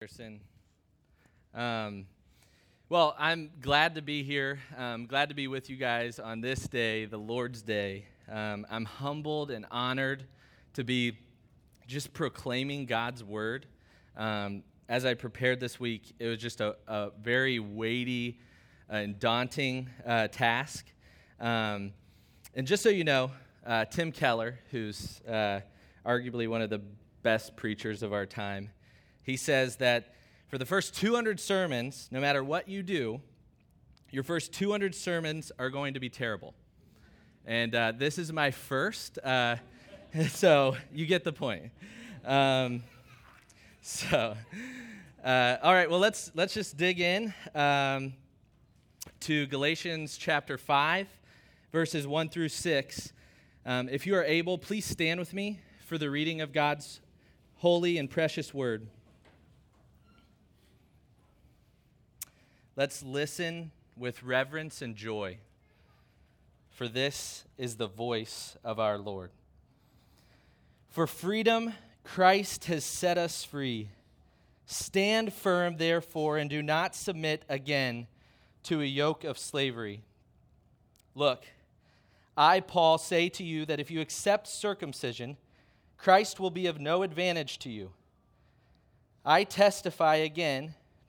Harrison. Um, well, I'm glad to be here. I'm glad to be with you guys on this day, the Lord's Day. Um, I'm humbled and honored to be just proclaiming God's word. Um, as I prepared this week, it was just a, a very weighty and daunting uh, task. Um, and just so you know, uh, Tim Keller, who's uh, arguably one of the best preachers of our time, he says that for the first 200 sermons, no matter what you do, your first 200 sermons are going to be terrible. And uh, this is my first, uh, so you get the point. Um, so, uh, all right, well, let's, let's just dig in um, to Galatians chapter 5, verses 1 through 6. Um, if you are able, please stand with me for the reading of God's holy and precious word. Let's listen with reverence and joy, for this is the voice of our Lord. For freedom, Christ has set us free. Stand firm, therefore, and do not submit again to a yoke of slavery. Look, I, Paul, say to you that if you accept circumcision, Christ will be of no advantage to you. I testify again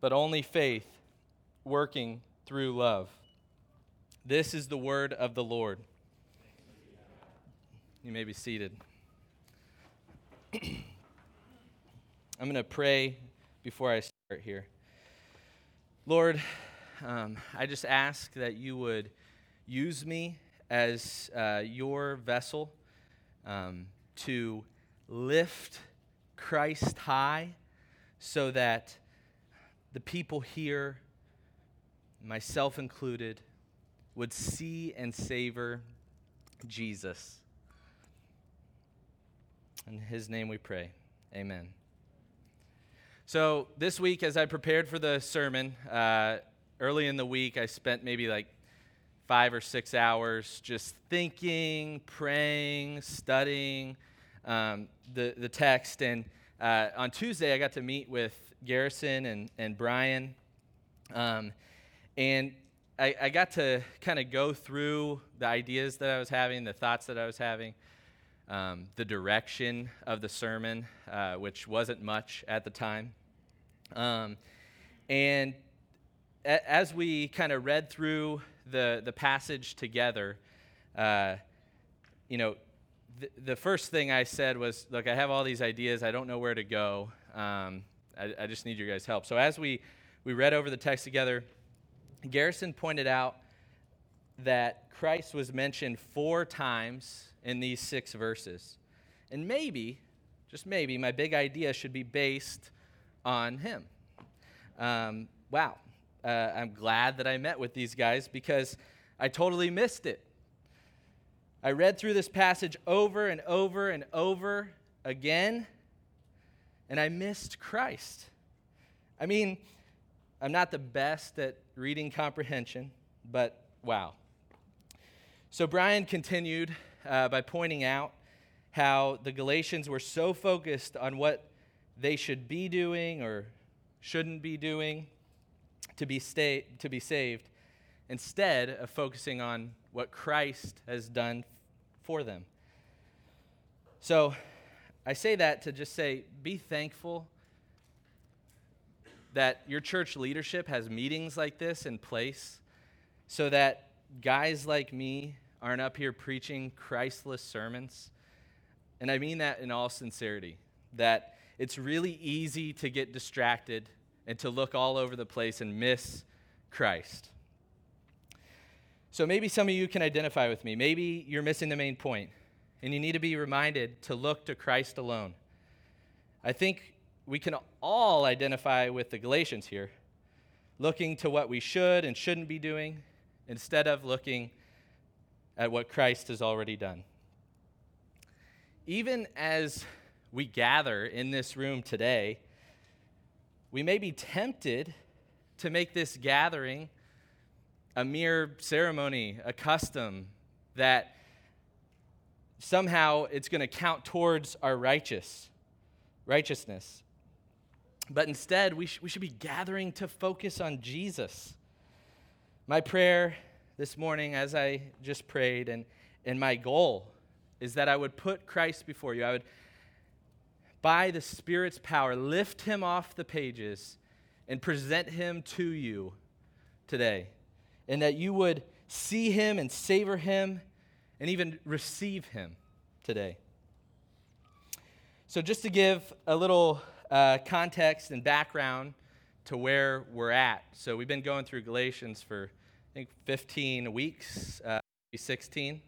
but only faith working through love. This is the word of the Lord. You may be seated. I'm going to pray before I start here. Lord, um, I just ask that you would use me as uh, your vessel um, to lift Christ high so that the people here, myself included, would see and savor Jesus. In his name we pray. Amen. So, this week, as I prepared for the sermon, uh, early in the week, I spent maybe like five or six hours just thinking, praying, studying um, the, the text. And uh, on Tuesday, I got to meet with Garrison and, and Brian. Um, and I, I, got to kind of go through the ideas that I was having, the thoughts that I was having, um, the direction of the sermon, uh, which wasn't much at the time. Um, and a, as we kind of read through the, the passage together, uh, you know, the, the first thing I said was, Look, I have all these ideas. I don't know where to go. Um, I, I just need your guys' help. So as we, we read over the text together, Garrison pointed out that Christ was mentioned four times in these six verses. And maybe, just maybe, my big idea should be based on him. Um, wow. Uh, I'm glad that I met with these guys because I totally missed it. I read through this passage over and over and over again and I missed Christ. I mean, I'm not the best at reading comprehension, but wow. So Brian continued uh, by pointing out how the Galatians were so focused on what they should be doing or shouldn't be doing to be, sta- to be saved, instead of focusing on what Christ has done for them. So I say that to just say be thankful that your church leadership has meetings like this in place so that guys like me aren't up here preaching Christless sermons. And I mean that in all sincerity, that it's really easy to get distracted and to look all over the place and miss Christ. So maybe some of you can identify with me. Maybe you're missing the main point and you need to be reminded to look to Christ alone. I think we can all identify with the Galatians here, looking to what we should and shouldn't be doing instead of looking at what Christ has already done. Even as we gather in this room today, we may be tempted to make this gathering a mere ceremony, a custom that somehow it's going to count towards our righteous righteousness. But instead, we, sh- we should be gathering to focus on Jesus. My prayer this morning, as I just prayed, and, and my goal is that I would put Christ before you. I would, by the Spirit's power, lift him off the pages and present him to you today. And that you would see him and savor him and even receive him today. So, just to give a little uh, context and background to where we're at. So, we've been going through Galatians for, I think, 15 weeks, uh, 16.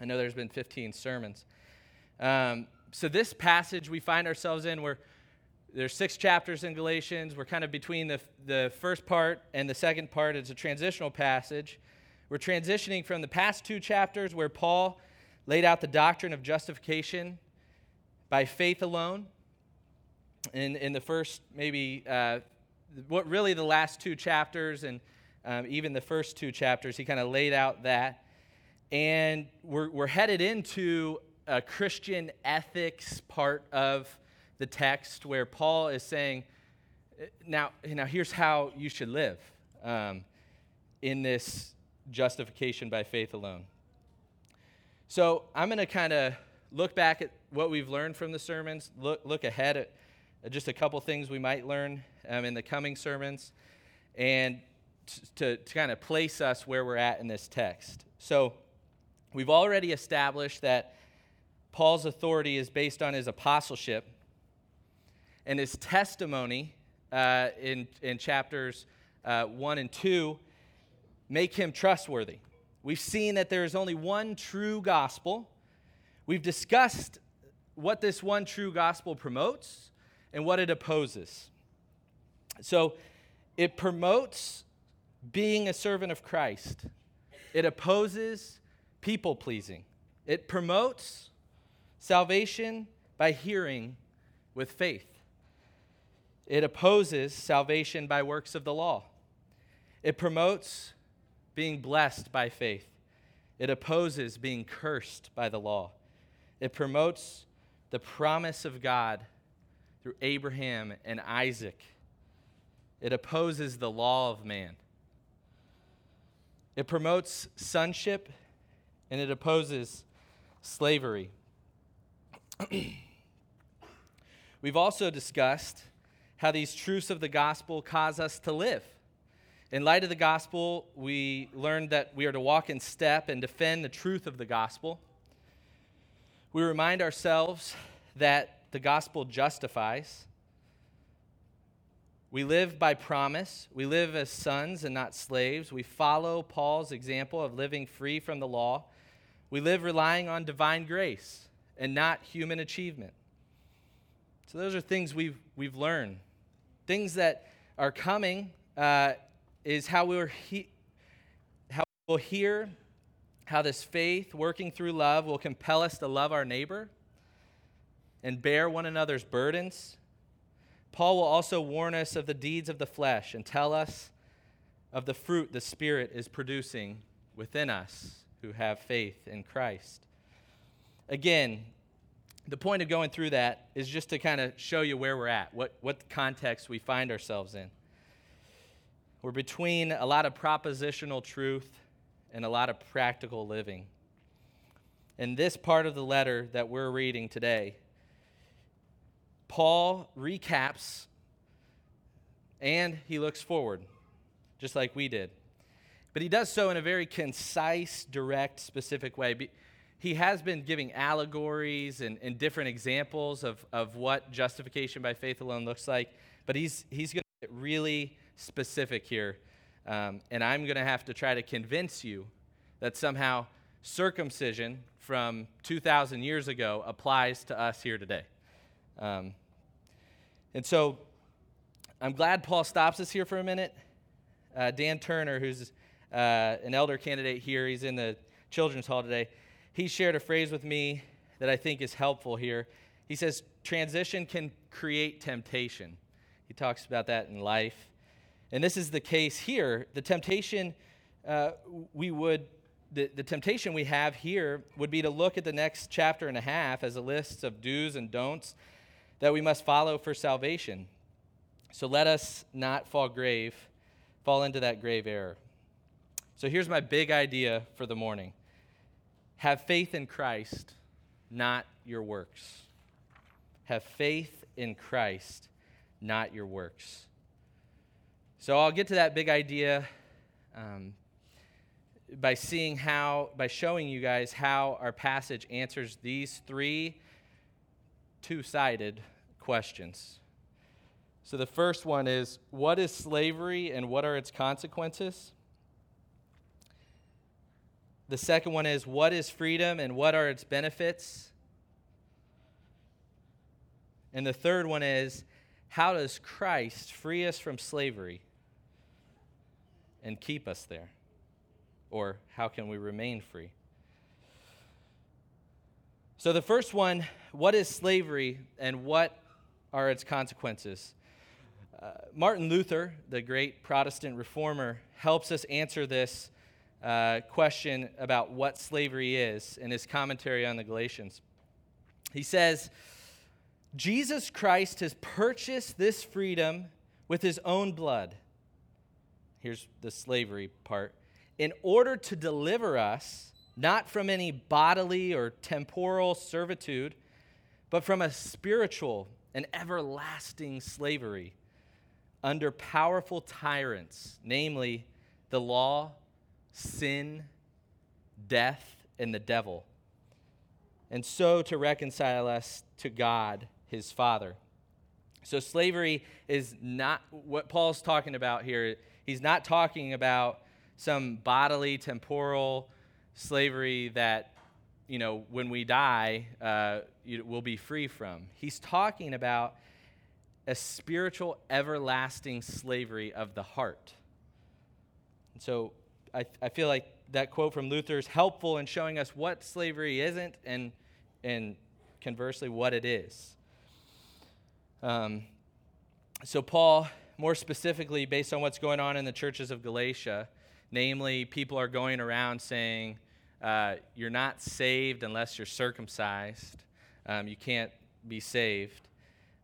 I know there's been 15 sermons. Um, so, this passage we find ourselves in, where there's six chapters in Galatians. We're kind of between the, the first part and the second part. It's a transitional passage. We're transitioning from the past two chapters where Paul laid out the doctrine of justification by faith alone. In, in the first, maybe, uh, what really the last two chapters and um, even the first two chapters, he kind of laid out that. And we're, we're headed into a Christian ethics part of the text where Paul is saying, now, now here's how you should live um, in this justification by faith alone. So I'm going to kind of look back at what we've learned from the sermons, look, look ahead at, just a couple things we might learn um, in the coming sermons, and t- to, to kind of place us where we're at in this text. So we've already established that Paul's authority is based on his apostleship and his testimony uh, in, in chapters uh, 1 and 2 make him trustworthy. We've seen that there is only one true gospel. We've discussed what this one true gospel promotes and what it opposes. So it promotes being a servant of Christ, it opposes people pleasing, it promotes salvation by hearing with faith. It opposes salvation by works of the law. It promotes being blessed by faith. It opposes being cursed by the law. It promotes the promise of God through Abraham and Isaac. It opposes the law of man. It promotes sonship and it opposes slavery. We've also discussed how these truths of the gospel cause us to live. In light of the gospel, we learned that we are to walk in step and defend the truth of the gospel. We remind ourselves that the gospel justifies. We live by promise. We live as sons and not slaves. We follow Paul's example of living free from the law. We live relying on divine grace and not human achievement. So, those are things we've, we've learned. Things that are coming uh, is how we'll, he- how we'll hear how this faith working through love will compel us to love our neighbor and bear one another's burdens. Paul will also warn us of the deeds of the flesh and tell us of the fruit the Spirit is producing within us who have faith in Christ. Again, the point of going through that is just to kind of show you where we're at, what, what context we find ourselves in. We're between a lot of propositional truth and a lot of practical living. In this part of the letter that we're reading today, Paul recaps and he looks forward, just like we did. But he does so in a very concise, direct, specific way. He has been giving allegories and, and different examples of, of what justification by faith alone looks like, but he's, he's going to get really specific here. Um, and I'm going to have to try to convince you that somehow circumcision from 2,000 years ago applies to us here today. Um, And so I'm glad Paul stops us here for a minute. Uh, Dan Turner, who's uh, an elder candidate here, he's in the children's hall today. He shared a phrase with me that I think is helpful here. He says, Transition can create temptation. He talks about that in life. And this is the case here. The temptation uh, we would, the, the temptation we have here would be to look at the next chapter and a half as a list of do's and don'ts that we must follow for salvation. So let us not fall grave, fall into that grave error. So here's my big idea for the morning have faith in Christ, not your works. Have faith in Christ, not your works. So I'll get to that big idea um, by seeing how, by showing you guys how our passage answers these three two sided questions. So the first one is what is slavery and what are its consequences? The second one is what is freedom and what are its benefits? And the third one is how does Christ free us from slavery and keep us there? Or how can we remain free? So, the first one what is slavery and what are its consequences? Uh, Martin Luther, the great Protestant reformer, helps us answer this uh, question about what slavery is in his commentary on the Galatians. He says, Jesus Christ has purchased this freedom with his own blood. Here's the slavery part. In order to deliver us, not from any bodily or temporal servitude, but from a spiritual and everlasting slavery under powerful tyrants, namely the law, sin, death, and the devil, and so to reconcile us to God his Father. So, slavery is not what Paul's talking about here. He's not talking about some bodily, temporal slavery that, you know, when we die, uh, we'll be free from. He's talking about a spiritual, everlasting slavery of the heart. And so, I, I feel like that quote from Luther is helpful in showing us what slavery isn't and, and conversely, what it is. Um, so, Paul, more specifically, based on what's going on in the churches of Galatia, namely, people are going around saying, uh, You're not saved unless you're circumcised. Um, you can't be saved.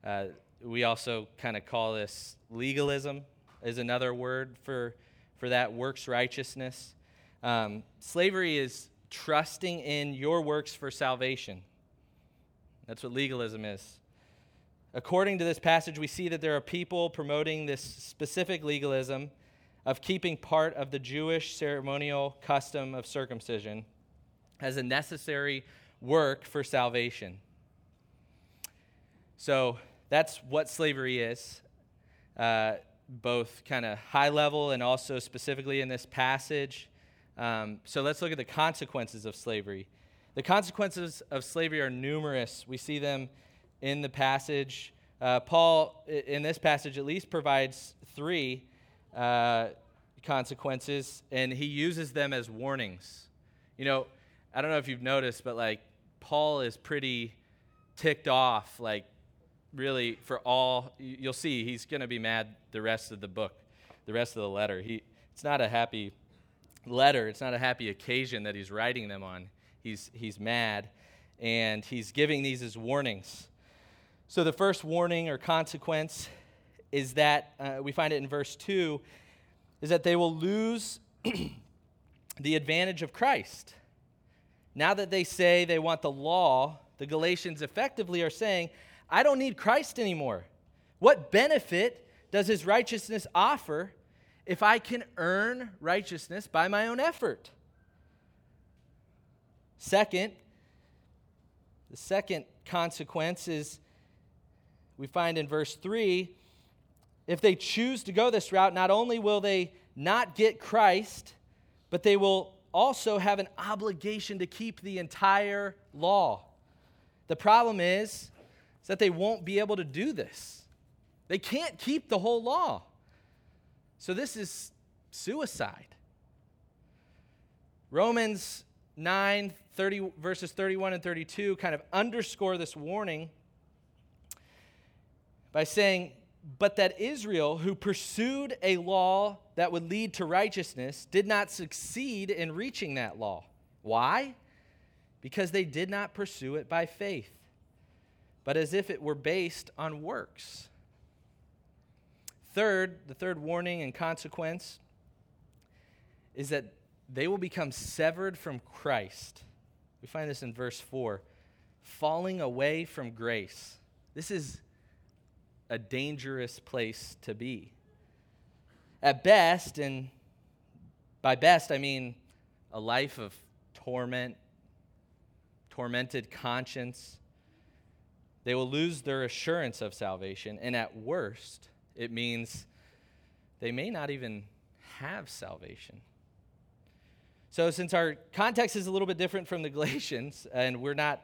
Uh, we also kind of call this legalism, is another word for, for that works righteousness. Um, slavery is trusting in your works for salvation. That's what legalism is. According to this passage, we see that there are people promoting this specific legalism of keeping part of the Jewish ceremonial custom of circumcision as a necessary work for salvation. So that's what slavery is, uh, both kind of high level and also specifically in this passage. Um, so let's look at the consequences of slavery. The consequences of slavery are numerous. We see them in the passage. Uh, Paul, in this passage at least, provides three uh, consequences, and he uses them as warnings. You know, I don't know if you've noticed, but like Paul is pretty ticked off, like really for all. You'll see he's going to be mad the rest of the book, the rest of the letter. He, it's not a happy letter. It's not a happy occasion that he's writing them on. He's he's mad, and he's giving these as warnings. So, the first warning or consequence is that uh, we find it in verse 2 is that they will lose the advantage of Christ. Now that they say they want the law, the Galatians effectively are saying, I don't need Christ anymore. What benefit does his righteousness offer if I can earn righteousness by my own effort? Second, the second consequence is we find in verse 3 if they choose to go this route, not only will they not get Christ, but they will also have an obligation to keep the entire law. The problem is, is that they won't be able to do this. They can't keep the whole law. So this is suicide. Romans 9, 30, verses 31 and 32 kind of underscore this warning by saying, But that Israel, who pursued a law that would lead to righteousness, did not succeed in reaching that law. Why? Because they did not pursue it by faith, but as if it were based on works. Third, the third warning and consequence is that they will become severed from Christ. We find this in verse 4 falling away from grace. This is a dangerous place to be. At best, and by best I mean a life of torment, tormented conscience. They will lose their assurance of salvation, and at worst, it means they may not even have salvation. So, since our context is a little bit different from the Galatians, and we're not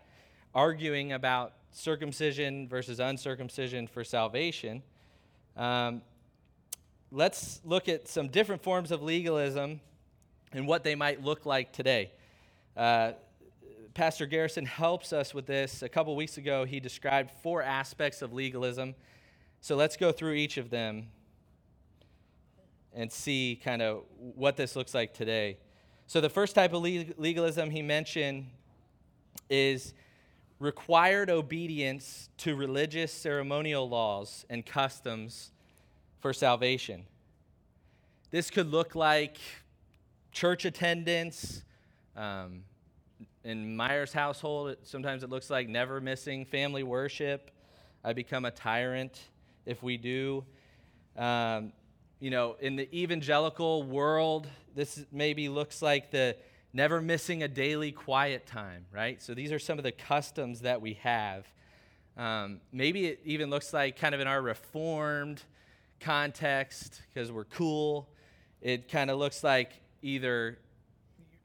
arguing about circumcision versus uncircumcision for salvation, um, let's look at some different forms of legalism and what they might look like today. Uh, Pastor Garrison helps us with this. A couple weeks ago, he described four aspects of legalism. So let's go through each of them and see kind of what this looks like today. So, the first type of legalism he mentioned is required obedience to religious ceremonial laws and customs for salvation. This could look like church attendance. Um, in Myers' household, it, sometimes it looks like never missing family worship. I become a tyrant if we do. Um, you know, in the evangelical world, this maybe looks like the never missing a daily quiet time, right? So these are some of the customs that we have. Um, maybe it even looks like kind of in our reformed context because we're cool. It kind of looks like either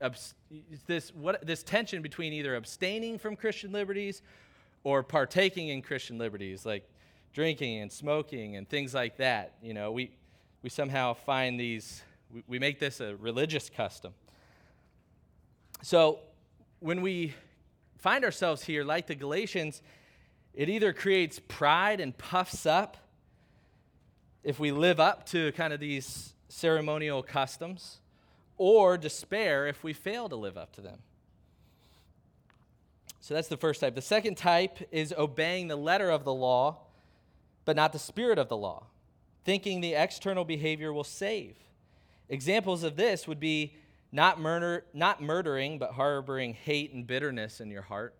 abs- this what this tension between either abstaining from Christian liberties or partaking in Christian liberties, like drinking and smoking and things like that. You know, we we somehow find these, we, we make this a religious custom. So when we find ourselves here, like the Galatians, it either creates pride and puffs up if we live up to kind of these ceremonial customs, or despair if we fail to live up to them. So that's the first type. The second type is obeying the letter of the law, but not the spirit of the law thinking the external behavior will save. Examples of this would be not, murder, not murdering, but harboring hate and bitterness in your heart.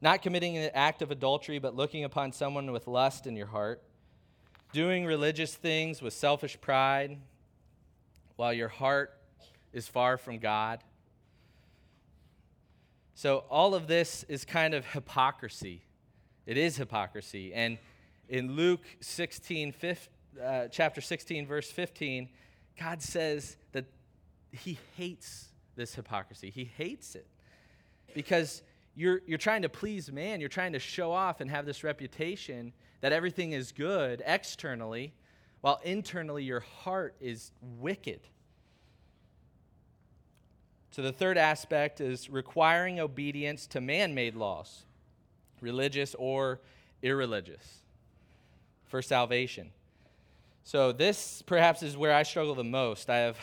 Not committing an act of adultery, but looking upon someone with lust in your heart. Doing religious things with selfish pride while your heart is far from God. So, all of this is kind of hypocrisy. It is hypocrisy. And in Luke 16, 15, uh, chapter 16, verse 15, God says that he hates this hypocrisy. He hates it because you're, you're trying to please man. You're trying to show off and have this reputation that everything is good externally, while internally your heart is wicked. So the third aspect is requiring obedience to man made laws, religious or irreligious for salvation. So, this perhaps is where I struggle the most. I have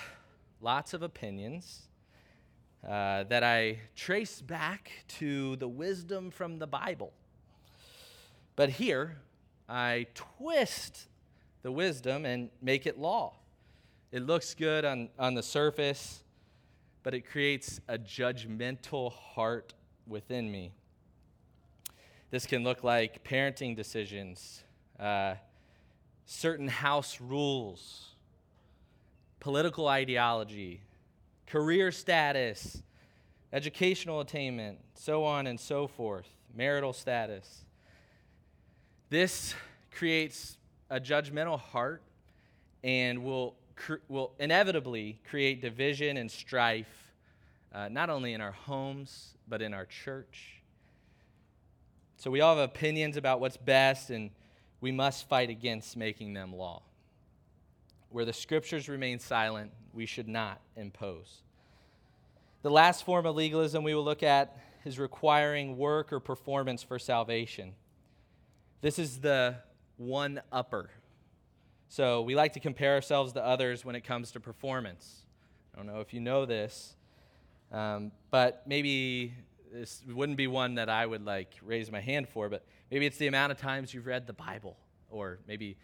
lots of opinions uh, that I trace back to the wisdom from the Bible. But here, I twist the wisdom and make it law. It looks good on, on the surface, but it creates a judgmental heart within me. This can look like parenting decisions uh, certain house rules, political ideology, career status, educational attainment, so on and so forth, marital status. This creates a judgmental heart and will, will inevitably create division and strife, uh, not only in our homes, but in our church. So we all have opinions about what's best and we must fight against making them law. Where the scriptures remain silent, we should not impose. The last form of legalism we will look at is requiring work or performance for salvation. This is the one upper. So we like to compare ourselves to others when it comes to performance. I don't know if you know this, um, but maybe this wouldn't be one that I would like raise my hand for, but maybe it's the amount of times you've read the Bible, or maybe,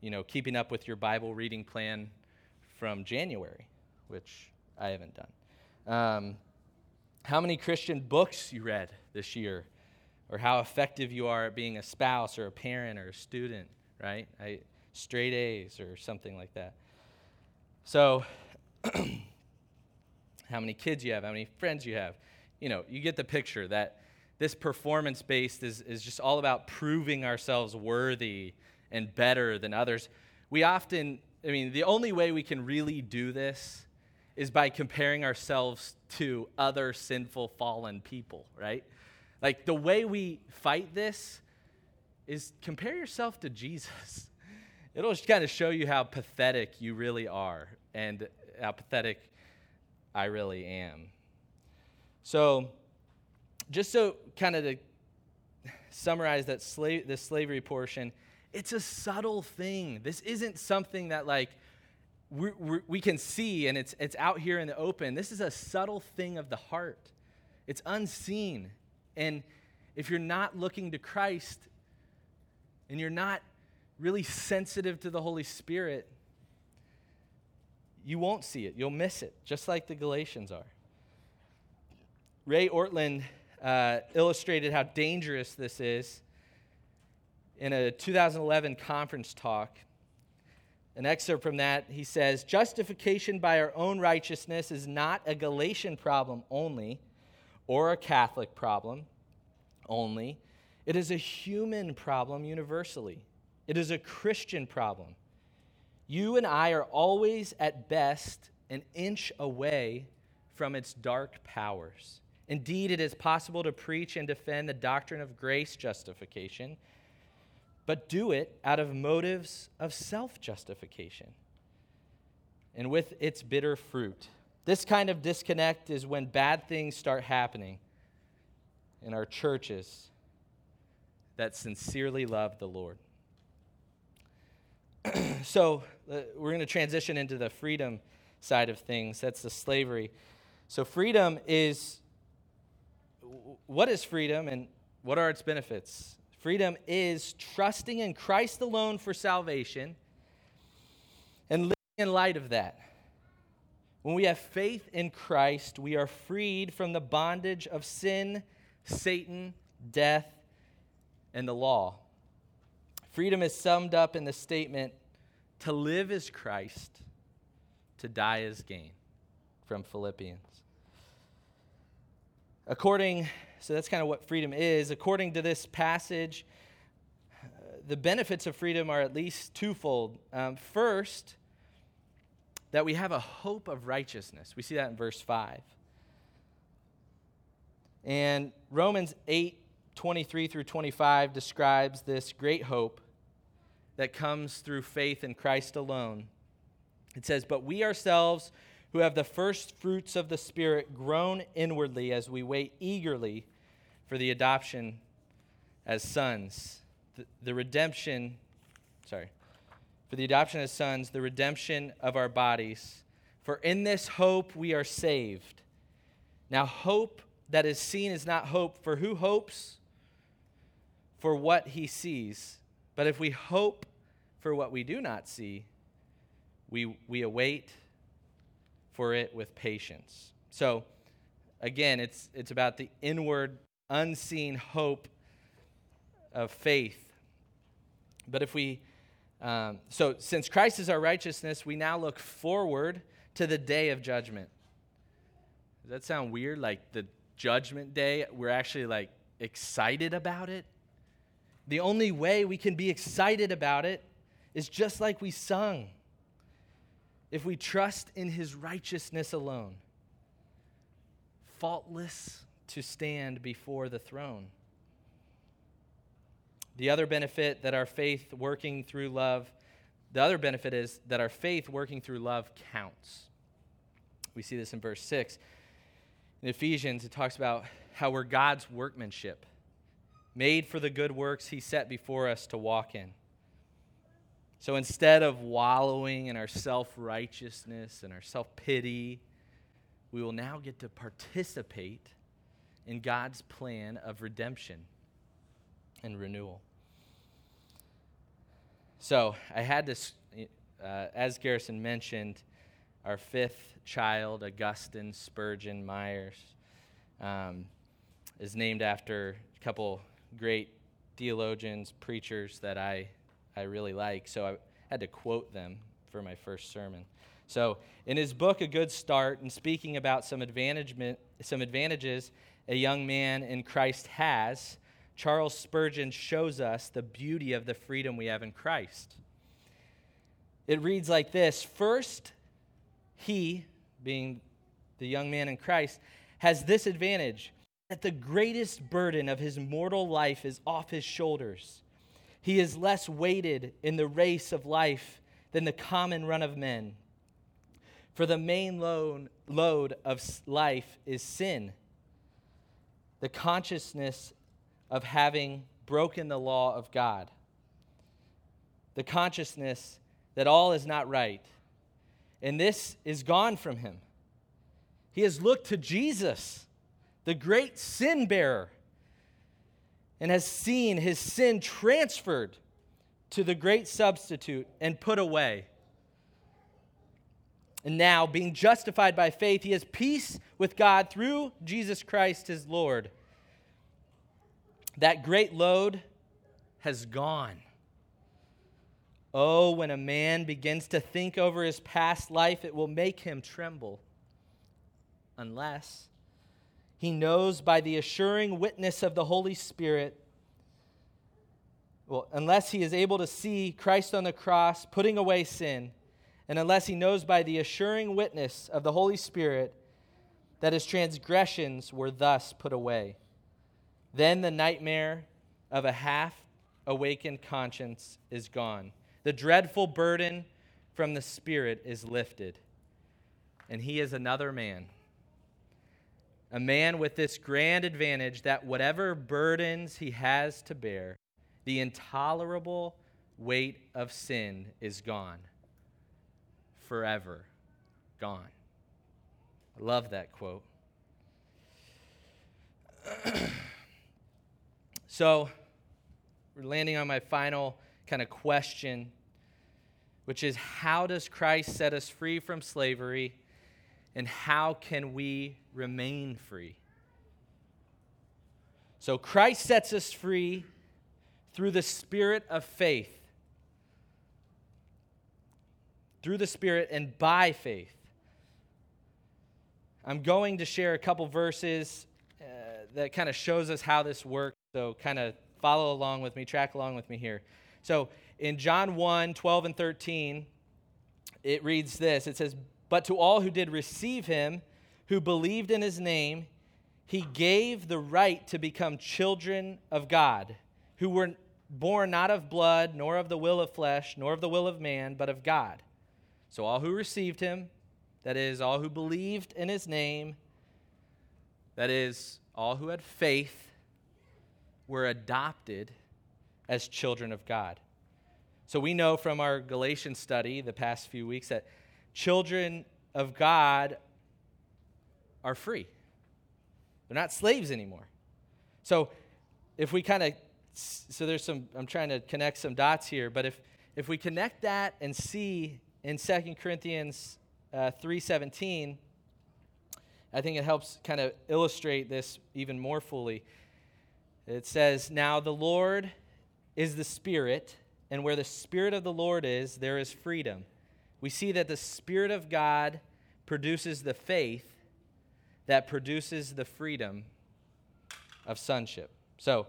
you know, keeping up with your Bible reading plan from January, which I haven't done. Um, how many Christian books you read this year, or how effective you are at being a spouse or a parent or a student, right? I, straight A's or something like that. So, how many kids you have, how many friends you have. You know, you get the picture that this performance based is, is just all about proving ourselves worthy and better than others. We often, I mean, the only way we can really do this is by comparing ourselves to other sinful, fallen people, right? Like the way we fight this is compare yourself to Jesus. It'll just kind of show you how pathetic you really are and how pathetic I really am. So, just so kind of to summarize that slave, this slavery portion, it's a subtle thing. This isn't something that like we we can see and it's it's out here in the open. This is a subtle thing of the heart. It's unseen, and if you're not looking to Christ, and you're not really sensitive to the Holy Spirit, you won't see it. You'll miss it, just like the Galatians are. Ray Ortlund uh, illustrated how dangerous this is in a 2011 conference talk. An excerpt from that, he says Justification by our own righteousness is not a Galatian problem only or a Catholic problem only. It is a human problem universally, it is a Christian problem. You and I are always, at best, an inch away from its dark powers. Indeed, it is possible to preach and defend the doctrine of grace justification, but do it out of motives of self justification and with its bitter fruit. This kind of disconnect is when bad things start happening in our churches that sincerely love the Lord. so uh, we're going to transition into the freedom side of things. That's the slavery. So freedom is what is freedom and what are its benefits? Freedom is trusting in Christ alone for salvation and living in light of that. When we have faith in Christ, we are freed from the bondage of sin, Satan, death, and the law. Freedom is summed up in the statement to live is Christ, to die is gain, from Philippians. According, so that's kind of what freedom is. According to this passage, the benefits of freedom are at least twofold. Um, first, that we have a hope of righteousness. We see that in verse 5. And Romans 8 23 through 25 describes this great hope that comes through faith in Christ alone. It says, But we ourselves, who have the first fruits of the Spirit, groan inwardly as we wait eagerly for the adoption as sons, the, the redemption, sorry, for the adoption as sons, the redemption of our bodies. For in this hope we are saved. Now, hope that is seen is not hope, for who hopes for what he sees? But if we hope for what we do not see, we, we await for it with patience. So, again, it's, it's about the inward, unseen hope of faith. But if we, um, so since Christ is our righteousness, we now look forward to the day of judgment. Does that sound weird? Like the judgment day, we're actually like excited about it? The only way we can be excited about it is just like we sung if we trust in his righteousness alone, faultless to stand before the throne. the other benefit that our faith working through love, the other benefit is that our faith working through love counts. We see this in verse 6. In Ephesians, it talks about how we're God's workmanship, made for the good works he set before us to walk in. So instead of wallowing in our self righteousness and our self pity, we will now get to participate in God's plan of redemption and renewal. So I had this, uh, as Garrison mentioned, our fifth child, Augustine Spurgeon Myers, um, is named after a couple great theologians, preachers that I, I really like. So I had to quote them for my first sermon. So, in his book, A Good Start, and speaking about some, some advantages a young man in Christ has, Charles Spurgeon shows us the beauty of the freedom we have in Christ. It reads like this First, he, being the young man in Christ, has this advantage that the greatest burden of his mortal life is off his shoulders. He is less weighted in the race of life than the common run of men. For the main load, of life is sin, the consciousness of having broken the law of God, the consciousness that all is not right. And this is gone from him. He has looked to Jesus, the great sin bearer, and has seen his sin transferred to the great substitute and put away. And now, being justified by faith, he has peace with God through Jesus Christ his Lord. That great load has gone. Oh, when a man begins to think over his past life, it will make him tremble. Unless he knows by the assuring witness of the Holy Spirit, well, unless he is able to see Christ on the cross putting away sin, and unless he knows by the assuring witness of the Holy Spirit that his transgressions were thus put away. Then the nightmare of a half awakened conscience is gone. The dreadful burden from the Spirit is lifted. And he is another man. A man with this grand advantage that whatever burdens he has to bear, the intolerable weight of sin is gone. Forever gone. I love that quote. So, we're landing on my final kind of question, which is how does Christ set us free from slavery, and how can we remain free? So, Christ sets us free through the spirit of faith. Through the Spirit and by faith. I'm going to share a couple verses uh, that kind of shows us how this works. So kind of follow along with me, track along with me here. So in John 1 12 and 13, it reads this it says, But to all who did receive him, who believed in his name, he gave the right to become children of God, who were born not of blood, nor of the will of flesh, nor of the will of man, but of God. So all who received him, that is, all who believed in his name, that is, all who had faith, were adopted as children of God. So we know from our Galatian study the past few weeks that children of God are free. They're not slaves anymore. So if we kind of so there's some I'm trying to connect some dots here, but if if we connect that and see in 2 Corinthians uh, 3:17 I think it helps kind of illustrate this even more fully. It says, Now the Lord is the Spirit, and where the Spirit of the Lord is, there is freedom. We see that the Spirit of God produces the faith that produces the freedom of sonship. So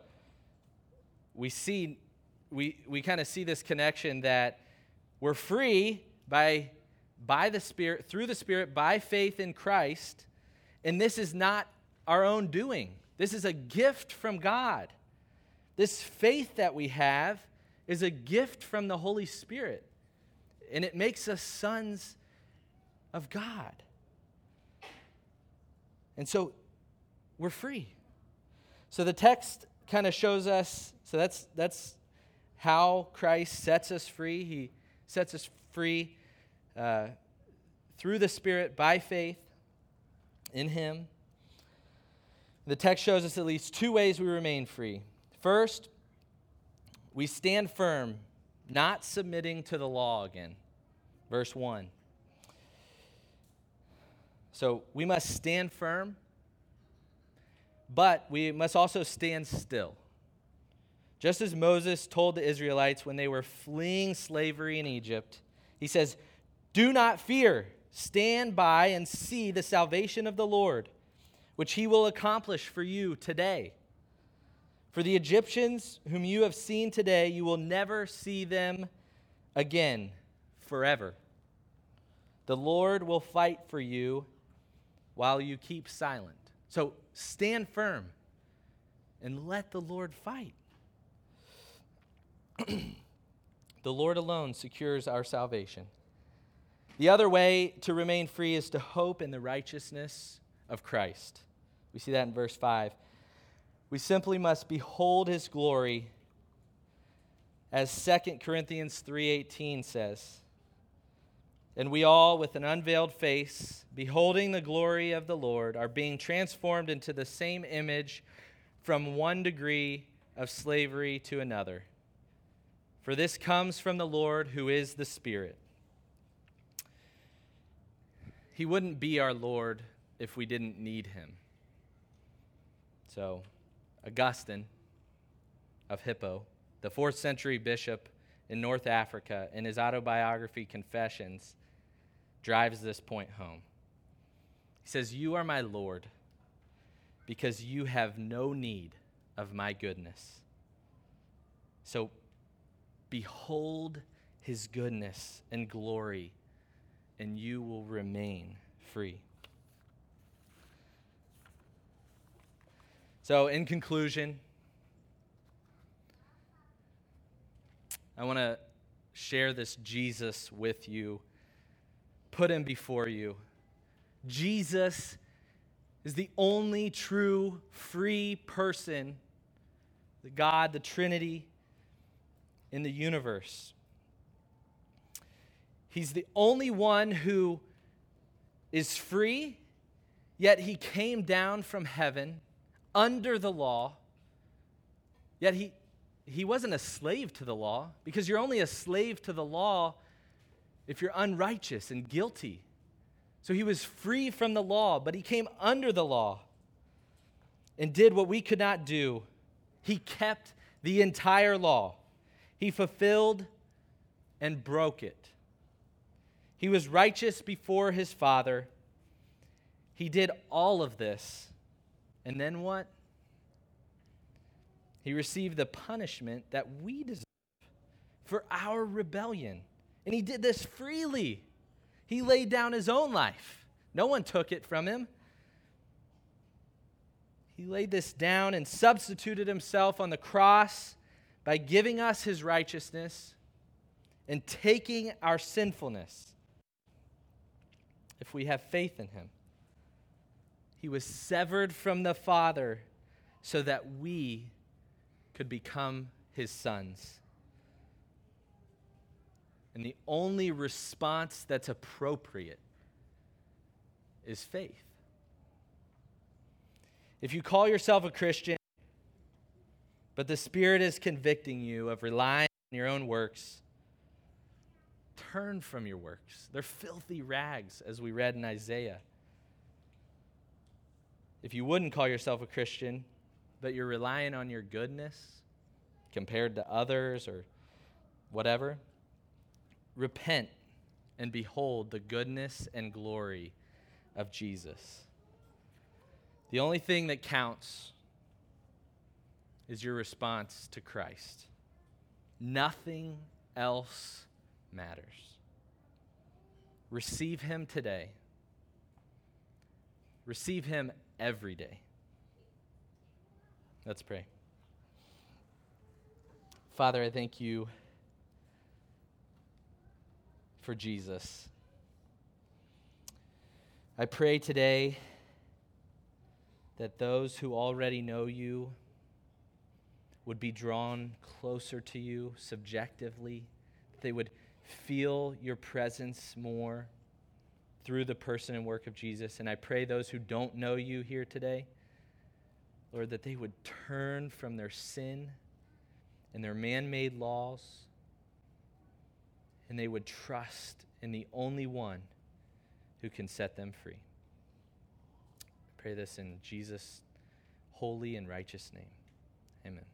we see, we, we kind of see this connection that we're free by, by the Spirit, through the Spirit, by faith in Christ, and this is not our own doing. This is a gift from God. This faith that we have is a gift from the Holy Spirit, and it makes us sons of God. And so we're free. So the text kind of shows us so that's that's how Christ sets us free. He sets us free uh, through the Spirit by faith in Him. The text shows us at least two ways we remain free. First, we stand firm, not submitting to the law again. Verse 1. So we must stand firm, but we must also stand still. Just as Moses told the Israelites when they were fleeing slavery in Egypt, he says, Do not fear, stand by and see the salvation of the Lord, which he will accomplish for you today. For the Egyptians whom you have seen today, you will never see them again forever. The Lord will fight for you while you keep silent. So stand firm and let the Lord fight. the Lord alone secures our salvation. The other way to remain free is to hope in the righteousness of Christ. We see that in verse 5. We simply must behold his glory as 2 Corinthians 3:18 says. And we all, with an unveiled face, beholding the glory of the Lord, are being transformed into the same image from one degree of slavery to another. For this comes from the Lord who is the Spirit. He wouldn't be our Lord if we didn't need him. So, Augustine of Hippo, the fourth century bishop in North Africa, in his autobiography Confessions, drives this point home. He says, You are my Lord because you have no need of my goodness. So behold his goodness and glory, and you will remain free. So, in conclusion, I want to share this Jesus with you put him before you. Jesus is the only true free person, the God, the Trinity in the universe. He's the only one who is free, yet he came down from heaven under the law. Yet he, he wasn't a slave to the law, because you're only a slave to the law if you're unrighteous and guilty. So he was free from the law, but he came under the law and did what we could not do. He kept the entire law, he fulfilled and broke it. He was righteous before his Father. He did all of this. And then what? He received the punishment that we deserve for our rebellion. And he did this freely. He laid down his own life, no one took it from him. He laid this down and substituted himself on the cross by giving us his righteousness and taking our sinfulness if we have faith in him. He was severed from the Father so that we could become his sons. And the only response that's appropriate is faith. If you call yourself a Christian, but the Spirit is convicting you of relying on your own works, turn from your works. They're filthy rags, as we read in Isaiah. If you wouldn't call yourself a Christian, but you're relying on your goodness compared to others or whatever, Repent and behold the goodness and glory of Jesus. The only thing that counts is your response to Christ. Nothing else matters. Receive Him today, receive Him every day. Let's pray. Father, I thank you for Jesus. I pray today that those who already know you would be drawn closer to you subjectively, that they would feel your presence more through the person and work of Jesus. And I pray those who don't know you here today, Lord, that they would turn from their sin and their man made laws and they would trust in the only one who can set them free. I pray this in Jesus' holy and righteous name. Amen.